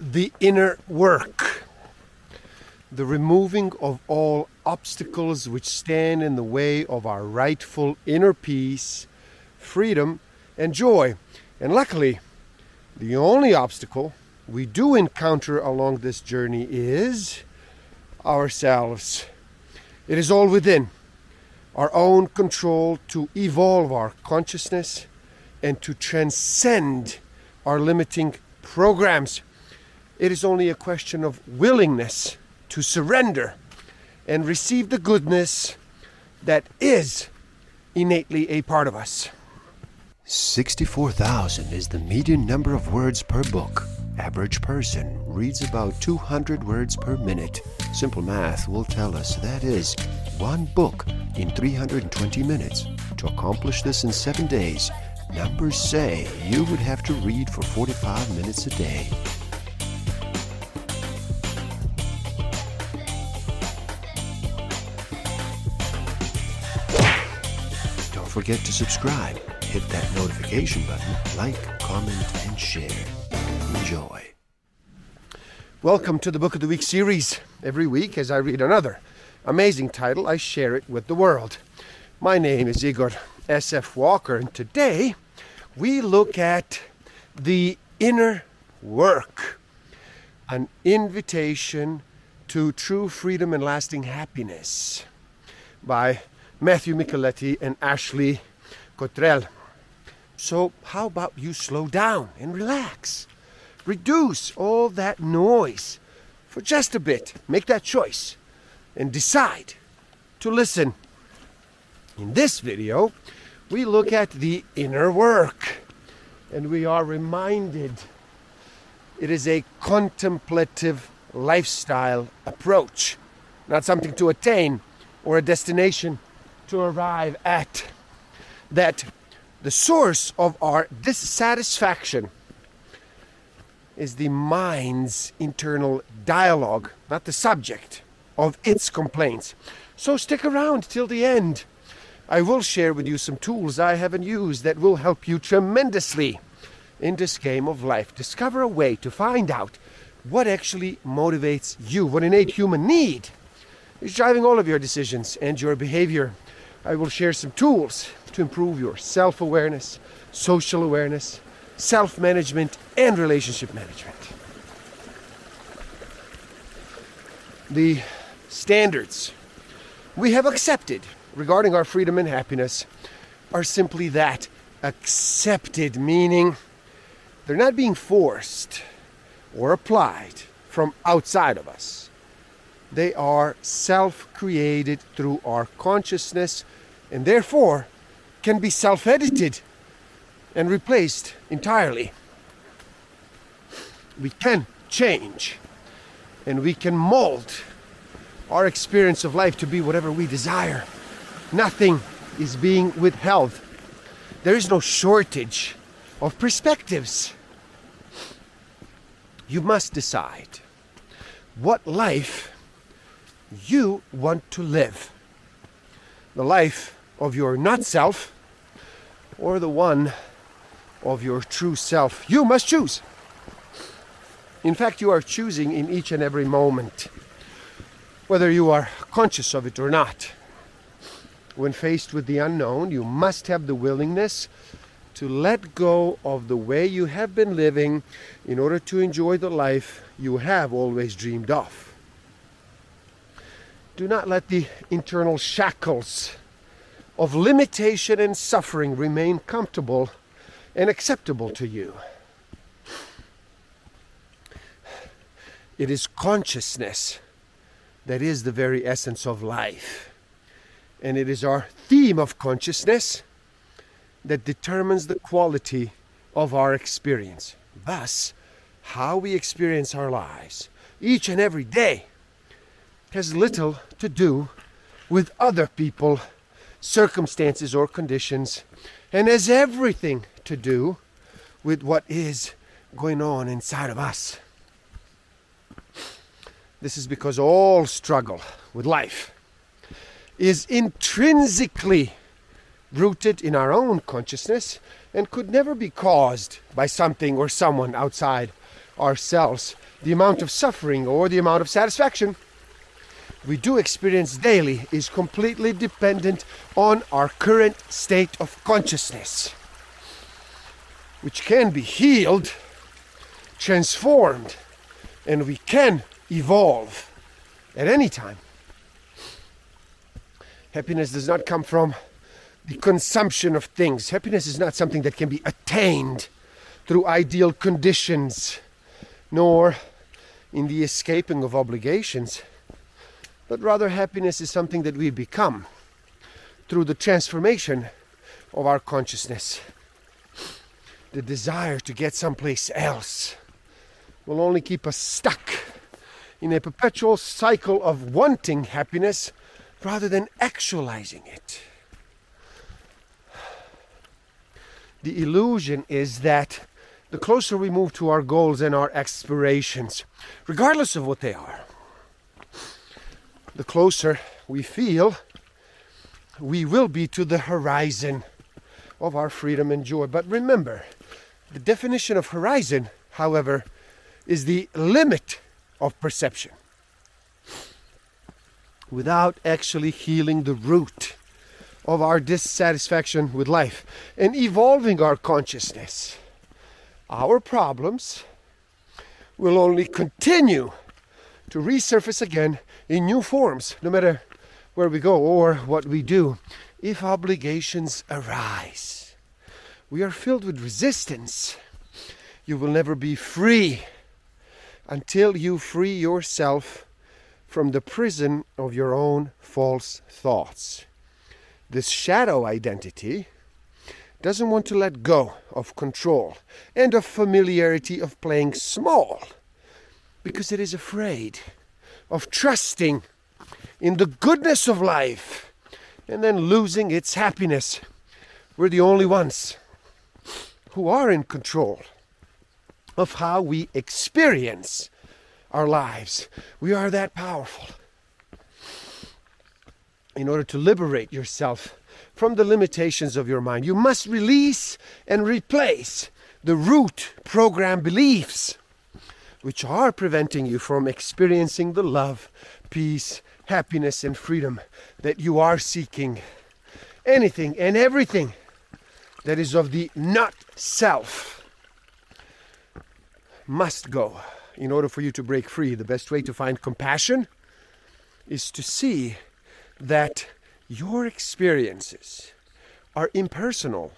the inner work, the removing of all obstacles which stand in the way of our rightful inner peace, freedom, and joy. And luckily, the only obstacle we do encounter along this journey is ourselves. It is all within our own control to evolve our consciousness and to transcend our limiting programs. It is only a question of willingness to surrender and receive the goodness that is innately a part of us. 64,000 is the median number of words per book. Average person reads about 200 words per minute. Simple math will tell us that is one book in 320 minutes. To accomplish this in seven days, numbers say you would have to read for 45 minutes a day. Forget to subscribe, hit that notification button, like, comment, and share. Enjoy. Welcome to the Book of the Week series. Every week, as I read another amazing title, I share it with the world. My name is Igor S.F. Walker, and today we look at the inner work an invitation to true freedom and lasting happiness by Mathew Micheletti and Ashley Cottrell. So, how about you slow down and relax? Reduce all that noise for just a bit. Make that choice and decide to listen. In this video, we look at the inner work and we are reminded it is a contemplative lifestyle approach, not something to attain or a destination to arrive at. That the source of our dissatisfaction is the mind's internal dialogue, not the subject of its complaints. So stick around till the end. I will share with you some tools I haven't used that will help you tremendously in this game of life. Discover a way to find out what actually motivates you, what innate human need is driving all of your decisions and your behavior. I will share some tools to improve your self awareness, social awareness, self management, and relationship management. The standards we have accepted regarding our freedom and happiness are simply that accepted, meaning they're not being forced or applied from outside of us. They are self created through our consciousness and therefore can be self edited and replaced entirely. We can change and we can mold our experience of life to be whatever we desire. Nothing is being withheld. There is no shortage of perspectives. You must decide what life you want to live. The life of your not self or the one of your true self. You must choose. In fact, you are choosing in each and every moment, whether you are conscious of it or not. When faced with the unknown, you must have the willingness to let go of the way you have been living in order to enjoy the life you have always dreamed of. Do not let the internal shackles of limitation and suffering remain comfortable and acceptable to you. It is consciousness that is the very essence of life. And it is our theme of consciousness that determines the quality of our experience. Thus, how we experience our lives each and every day has little to do with other people, circumstances, or conditions, and has everything to do with what is going on inside of us. This is because all struggle with life is intrinsically rooted in our own consciousness and could never be caused by something or someone outside ourselves. the amount of suffering or the amount of satisfaction we do experience daily is completely dependent on our current state of consciousness, which can be healed, transformed, and we can evolve at any time. Happiness does not come from the consumption of things. Happiness is not something that can be attained through ideal conditions, nor in the escaping of obligations, but rather happiness is something that we become through the transformation of our consciousness. The desire to get someplace else will only keep us stuck in a perpetual cycle of wanting happiness rather than actualizing it. The illusion is that the closer we move to our goals and our aspirations, regardless of what they are, the closer we feel we will be to the horizon of our freedom and joy. But remember, the definition of horizon, however, is the limit of perception without actually healing the root of our dissatisfaction with life and evolving our consciousness. Our problems will only continue to resurface again in new forms, no matter where we go or what we do, if obligations arise. We are filled with resistance. You will never be free until you free yourself from the prison of your own false thoughts. This shadow identity doesn't want to let go of control and of familiarity of playing small because it is afraid of trusting in the goodness of life and then losing its happiness. We're the only ones who are in control of how we experience our lives. We are that powerful. In order to liberate yourself from the limitations of your mind, you must release and replace the root program beliefs which are preventing you from experiencing the love, peace, happiness, and freedom that you are seeking. Anything and everything that is of the not self must go in order for you to break free. The best way to find compassion is to see that your experiences are impersonal.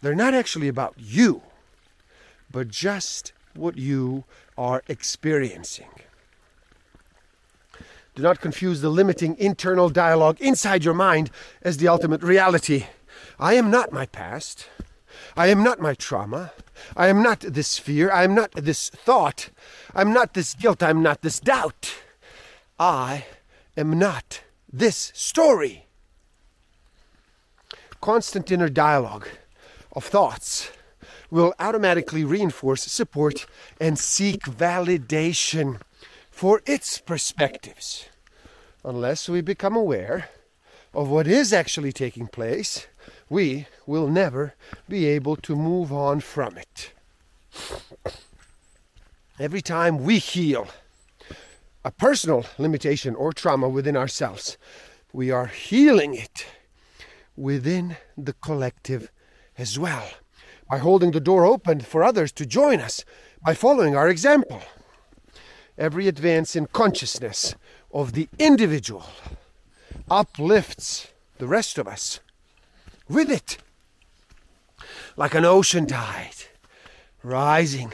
They're not actually about you, but just what you are experiencing. Do not confuse the limiting internal dialogue inside your mind as the ultimate reality. I am not my past. I am not my trauma. I am not this fear. I am not this thought. I'm not this guilt. I'm not this doubt. I am not this story. Constant inner dialogue of thoughts will automatically reinforce, support, and seek validation for its perspectives. Unless we become aware of what is actually taking place, we will never be able to move on from it. Every time we heal a personal limitation or trauma within ourselves, we are healing it within the collective as well by holding the door open for others to join us, by following our example. Every advance in consciousness of the individual uplifts the rest of us with it, like an ocean tide rising.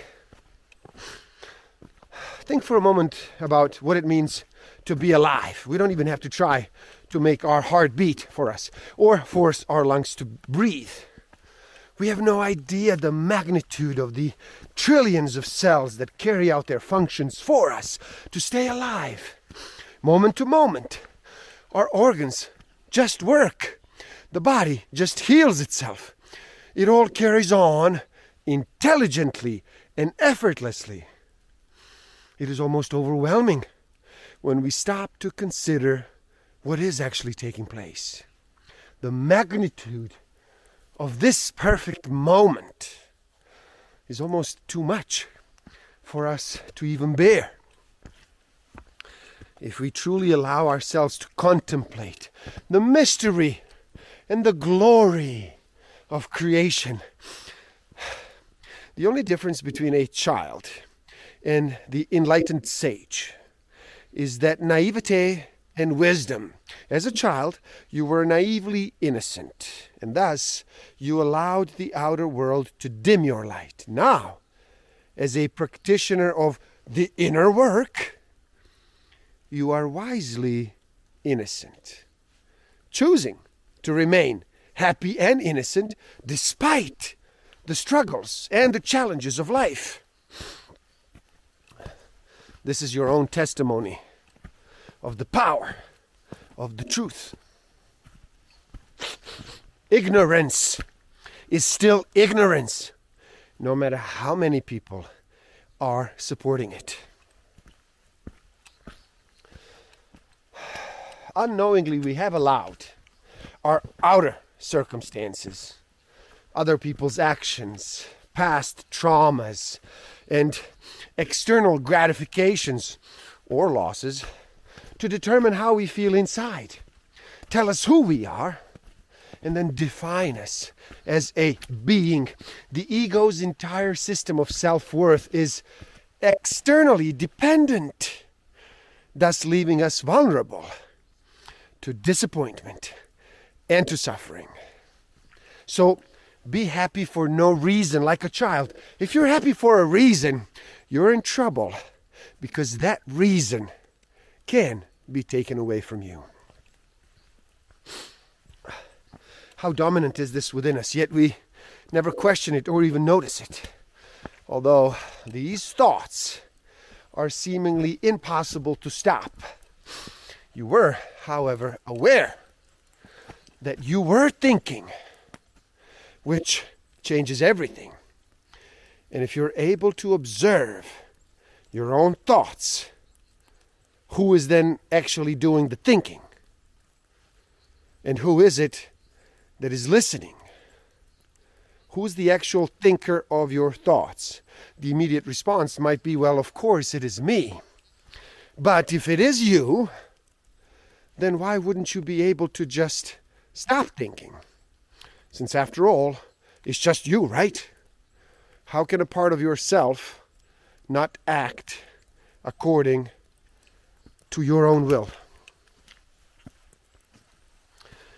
Think for a moment about what it means to be alive. We don't even have to try to make our heart beat for us or force our lungs to breathe. We have no idea the magnitude of the trillions of cells that carry out their functions for us to stay alive. Moment to moment, our organs just work. The body just heals itself. It all carries on intelligently and effortlessly. It is almost overwhelming when we stop to consider what is actually taking place. The magnitude of this perfect moment is almost too much for us to even bear. If we truly allow ourselves to contemplate the mystery and the glory of creation, the only difference between a child and the enlightened sage is that naivete and wisdom. As a child, you were naively innocent, and thus you allowed the outer world to dim your light. Now, as a practitioner of the inner work, you are wisely innocent, choosing to remain happy and innocent despite the struggles and the challenges of life. This is your own testimony of the power of the truth. Ignorance is still ignorance, no matter how many people are supporting it. Unknowingly, we have allowed our outer circumstances, other people's actions, past traumas, and external gratifications or losses to determine how we feel inside, tell us who we are, and then define us as a being. The ego's entire system of self worth is externally dependent, thus leaving us vulnerable to disappointment and to suffering. So be happy for no reason, like a child. If you're happy for a reason, you're in trouble because that reason can be taken away from you. How dominant is this within us, yet we never question it or even notice it. Although these thoughts are seemingly impossible to stop. You were, however, aware that you were thinking, which changes everything. And if you're able to observe your own thoughts, who is then actually doing the thinking? And who is it that is listening? Who's the actual thinker of your thoughts? The immediate response might be, well, of course it is me. But if it is you, then why wouldn't you be able to just stop thinking? Since after all, it's just you, right? How can a part of yourself not act according to your own will.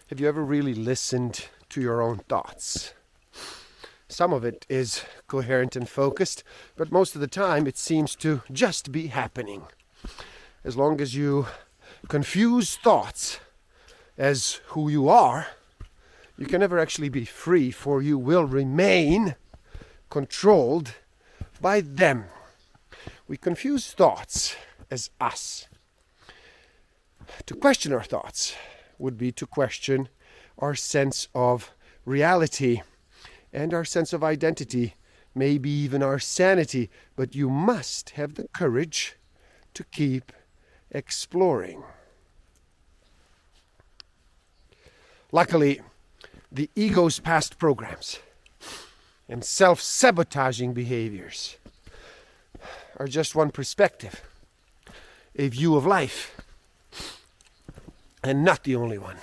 Have you ever really listened to your own thoughts? Some of it is coherent and focused, but most of the time it seems to just be happening. As long as you confuse thoughts as who you are, you can never actually be free, for you will remain controlled by them. We confuse thoughts as us. To question our thoughts would be to question our sense of reality. And our sense of identity, maybe even our sanity, but you must have the courage to keep exploring. Luckily, the ego's past programs and self sabotaging behaviors are just one perspective, a view of life and not the only one.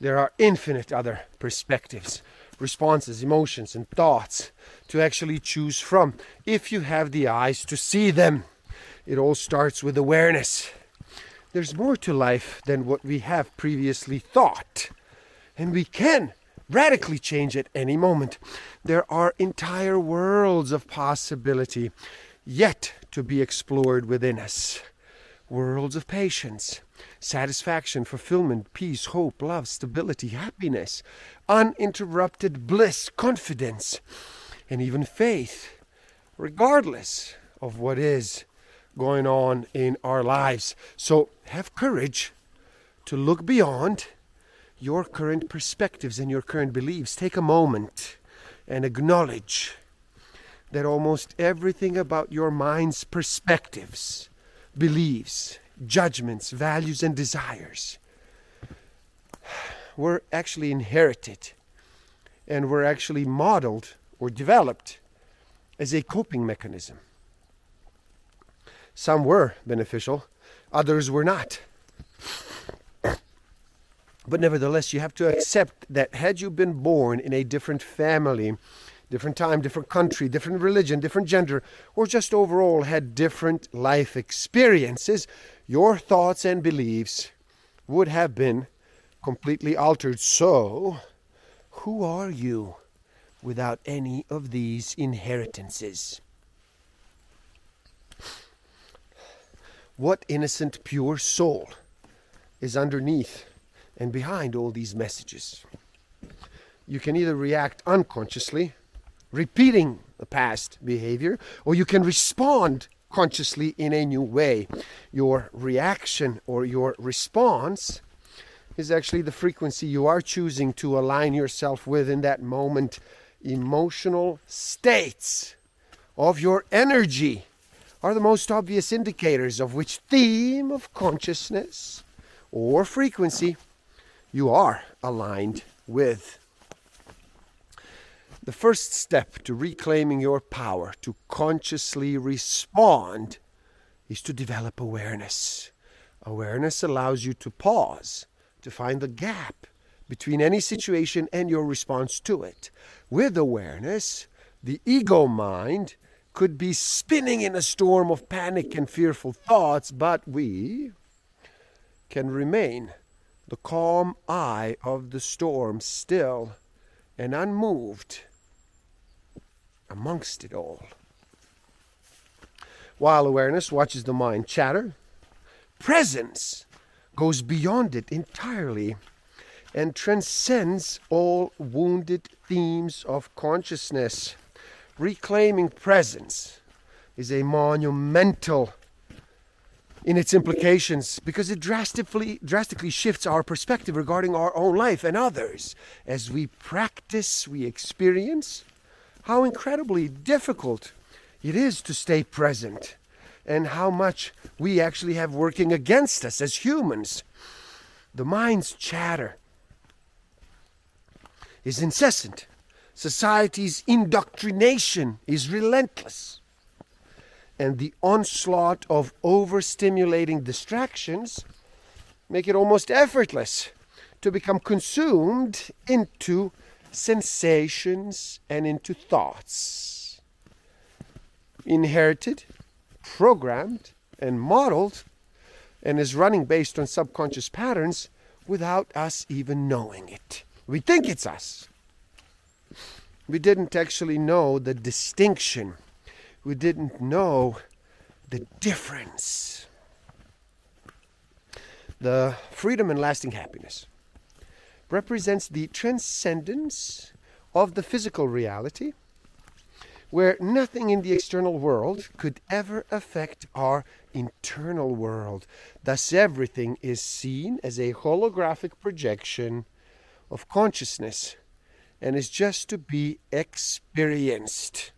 There are infinite other perspectives, responses, emotions, and thoughts to actually choose from if you have the eyes to see them. It all starts with awareness. There's more to life than what we have previously thought, and we can radically change at any moment. There are entire worlds of possibility yet to be explored within us worlds of patience, satisfaction, fulfillment, peace, hope, love, stability, happiness, uninterrupted bliss, confidence, and even faith, regardless of what is going on in our lives. So have courage to look beyond your current perspectives and your current beliefs. Take a moment and acknowledge that almost everything about your mind's perspectives beliefs, judgments, values, and desires were actually inherited and were actually modeled or developed as a coping mechanism. Some were beneficial, others were not. But nevertheless, you have to accept that had you been born in a different family, different time, different country, different religion, different gender, or just overall had different life experiences, your thoughts and beliefs would have been completely altered. So, who are you without any of these inheritances? What innocent, pure soul is underneath and behind all these messages? You can either react unconsciously, repeating the past behavior, or you can respond consciously in a new way. Your reaction or your response is actually the frequency you are choosing to align yourself with in that moment. Emotional states of your energy are the most obvious indicators of which theme of consciousness or frequency you are aligned with. The first step to reclaiming your power to consciously respond is to develop awareness. Awareness allows you to pause, to find the gap between any situation and your response to it. With awareness, the ego mind could be spinning in a storm of panic and fearful thoughts, but we can remain the calm eye of the storm still and unmoved amongst it all. While awareness watches the mind chatter, presence goes beyond it entirely and transcends all wounded themes of consciousness. Reclaiming presence is a monumental in its implications because it drastically drastically shifts our perspective regarding our own life and others as we practice we experience how incredibly difficult it is to stay present and how much we actually have working against us as humans. The mind's chatter is incessant. Society's indoctrination is relentless. And the onslaught of overstimulating distractions make it almost effortless to become consumed into sensations and into thoughts. Inherited, programmed, and modeled, and is running based on subconscious patterns without us even knowing it. We think it's us. We didn't actually know the distinction. We didn't know the difference. The freedom and lasting happiness represents the transcendence of the physical reality, where nothing in the external world could ever affect our internal world. Thus, everything is seen as a holographic projection of consciousness and is just to be experienced,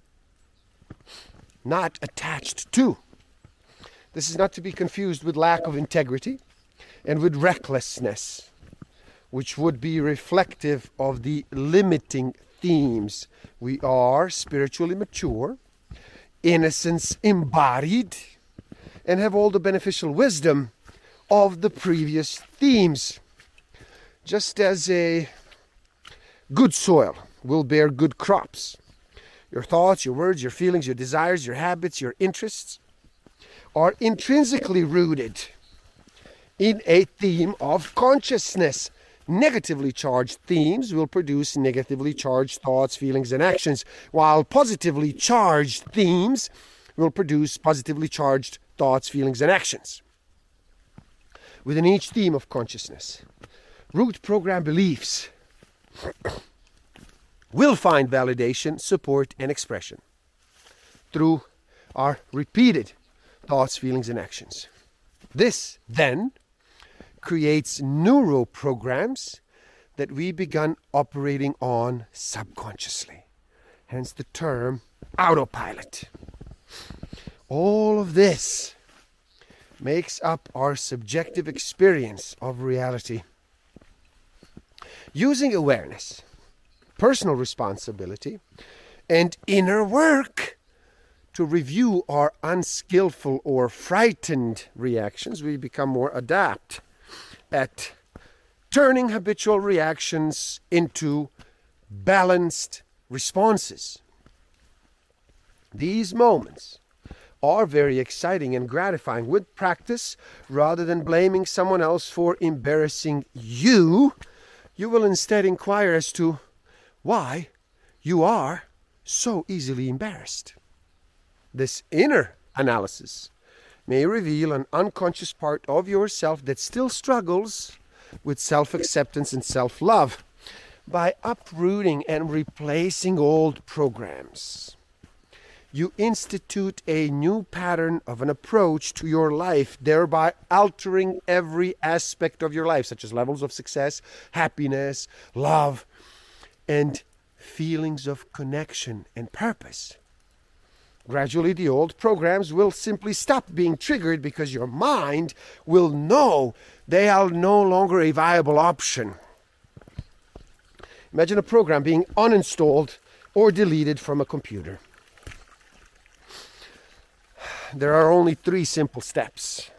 not attached to. This is not to be confused with lack of integrity and with recklessness which would be reflective of the limiting themes. We are spiritually mature, innocence embodied, and have all the beneficial wisdom of the previous themes. Just as a good soil will bear good crops, your thoughts, your words, your feelings, your desires, your habits, your interests are intrinsically rooted in a theme of consciousness Negatively charged themes will produce negatively charged thoughts, feelings, and actions, while positively charged themes will produce positively charged thoughts, feelings, and actions. Within each theme of consciousness, root program beliefs will find validation, support, and expression through our repeated thoughts, feelings, and actions. This, then, creates neural programs that we begun operating on subconsciously. Hence the term autopilot. All of this makes up our subjective experience of reality. Using awareness, personal responsibility, and inner work to review our unskillful or frightened reactions, we become more adept at turning habitual reactions into balanced responses. These moments are very exciting and gratifying with practice rather than blaming someone else for embarrassing you. You will instead inquire as to why you are so easily embarrassed. This inner analysis may reveal an unconscious part of yourself that still struggles with self acceptance and self love by uprooting and replacing old programs. You institute a new pattern of an approach to your life, thereby altering every aspect of your life, such as levels of success, happiness, love, and feelings of connection and purpose. Gradually, the old programs will simply stop being triggered because your mind will know they are no longer a viable option. Imagine a program being uninstalled or deleted from a computer. There are only three simple steps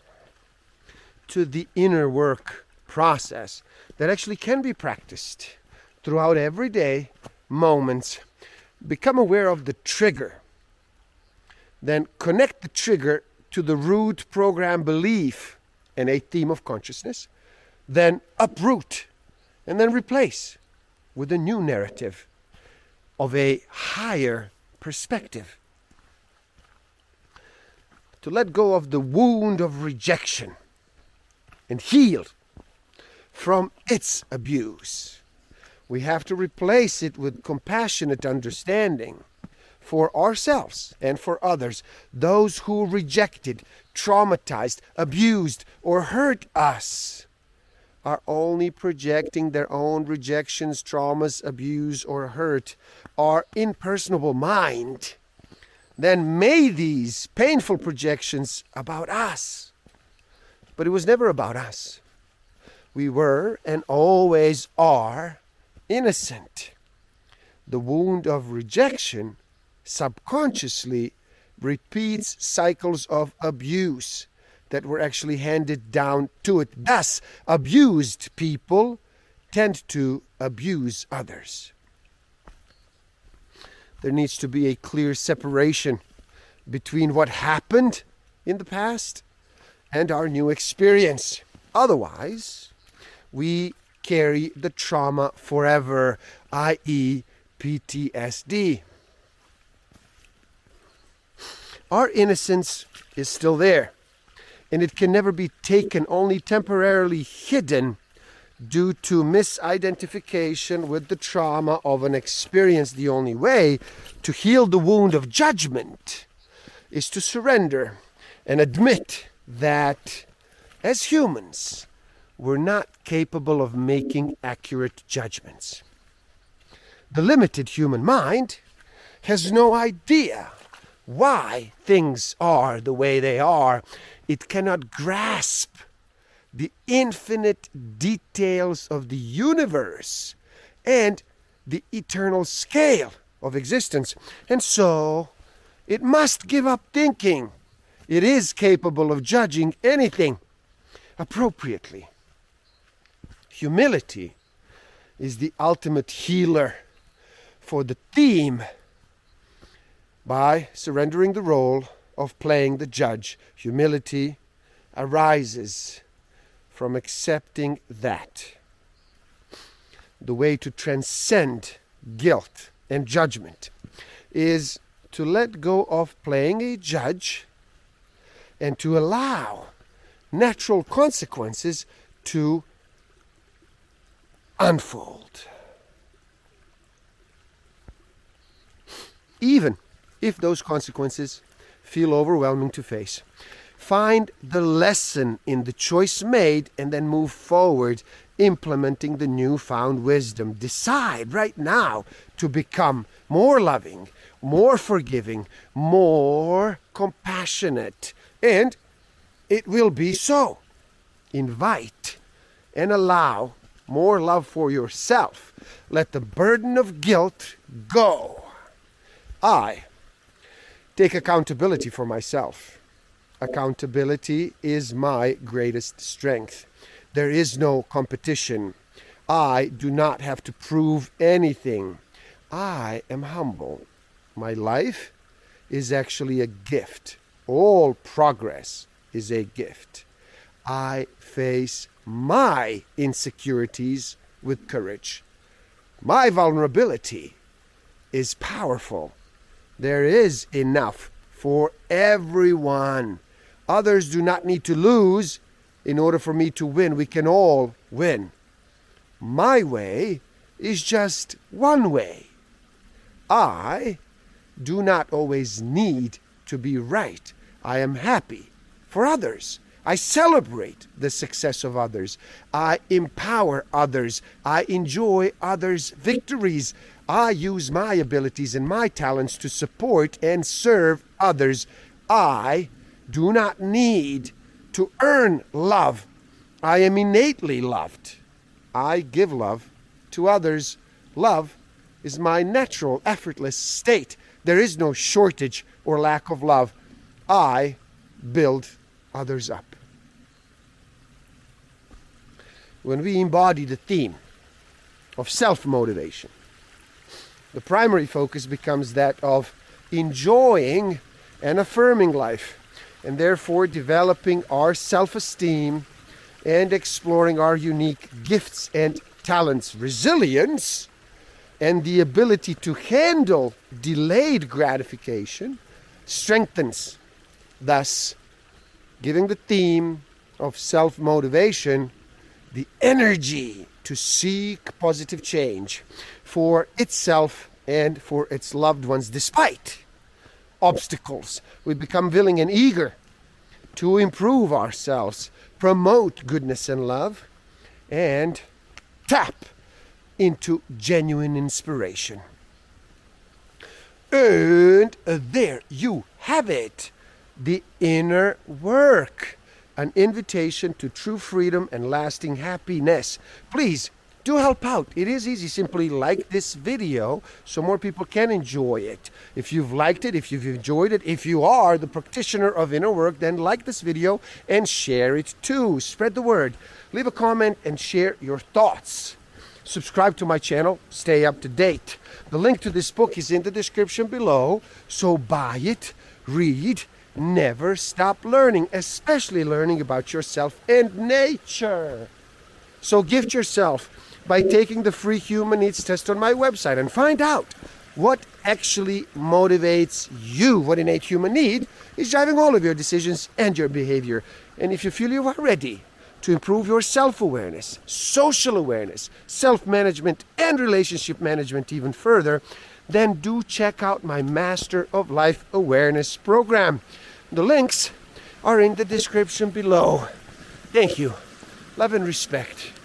to the inner work process that actually can be practiced throughout everyday moments. Become aware of the trigger then connect the trigger to the root program belief and a theme of consciousness, then uproot and then replace with a new narrative of a higher perspective. To let go of the wound of rejection and heal from its abuse. We have to replace it with compassionate understanding for ourselves and for others, those who rejected, traumatized, abused, or hurt us are only projecting their own rejections, traumas, abuse, or hurt, our impersonable mind, then may these painful projections about us. But it was never about us. We were and always are innocent. The wound of rejection subconsciously repeats cycles of abuse that were actually handed down to it. Thus, abused people tend to abuse others. There needs to be a clear separation between what happened in the past and our new experience. Otherwise, we carry the trauma forever, i.e., PTSD our innocence is still there, and it can never be taken, only temporarily hidden due to misidentification with the trauma of an experience. The only way to heal the wound of judgment is to surrender and admit that as humans, we're not capable of making accurate judgments. The limited human mind has no idea why things are the way they are. It cannot grasp the infinite details of the universe and the eternal scale of existence. And so it must give up thinking. It is capable of judging anything appropriately. Humility is the ultimate healer for the theme by surrendering the role of playing the judge. Humility arises from accepting that. The way to transcend guilt and judgment is to let go of playing a judge and to allow natural consequences to unfold. Even if those consequences feel overwhelming to face. Find the lesson in the choice made and then move forward, implementing the newfound wisdom. Decide right now to become more loving, more forgiving, more compassionate, and it will be so. Invite and allow more love for yourself. Let the burden of guilt go. I take accountability for myself. Accountability is my greatest strength. There is no competition. I do not have to prove anything. I am humble. My life is actually a gift. All progress is a gift. I face my insecurities with courage. My vulnerability is powerful. There is enough for everyone. Others do not need to lose in order for me to win. We can all win. My way is just one way. I do not always need to be right. I am happy for others. I celebrate the success of others. I empower others. I enjoy others' victories. I use my abilities and my talents to support and serve others. I do not need to earn love. I am innately loved. I give love to others. Love is my natural, effortless state. There is no shortage or lack of love. I build others up. When we embody the theme of self motivation, the primary focus becomes that of enjoying and affirming life, and therefore developing our self esteem and exploring our unique gifts and talents. Resilience and the ability to handle delayed gratification strengthens, thus, giving the theme of self motivation the energy to seek positive change for itself and for its loved ones despite obstacles. We become willing and eager to improve ourselves, promote goodness and love, and tap into genuine inspiration. And there you have it the inner work an invitation to true freedom and lasting happiness. Please do help out. It is easy. Simply like this video so more people can enjoy it. If you've liked it, if you've enjoyed it, if you are the practitioner of inner work, then like this video and share it too. Spread the word. Leave a comment and share your thoughts. Subscribe to my channel, stay up to date. The link to this book is in the description below, so buy it, read, never stop learning, especially learning about yourself and nature. So gift yourself by taking the free human needs test on my website and find out what actually motivates you. What innate human need is driving all of your decisions and your behavior. And if you feel you are ready to improve your self awareness, social awareness, self management, and relationship management even further, then do check out my Master of Life Awareness program. The links are in the description below. Thank you. Love and respect.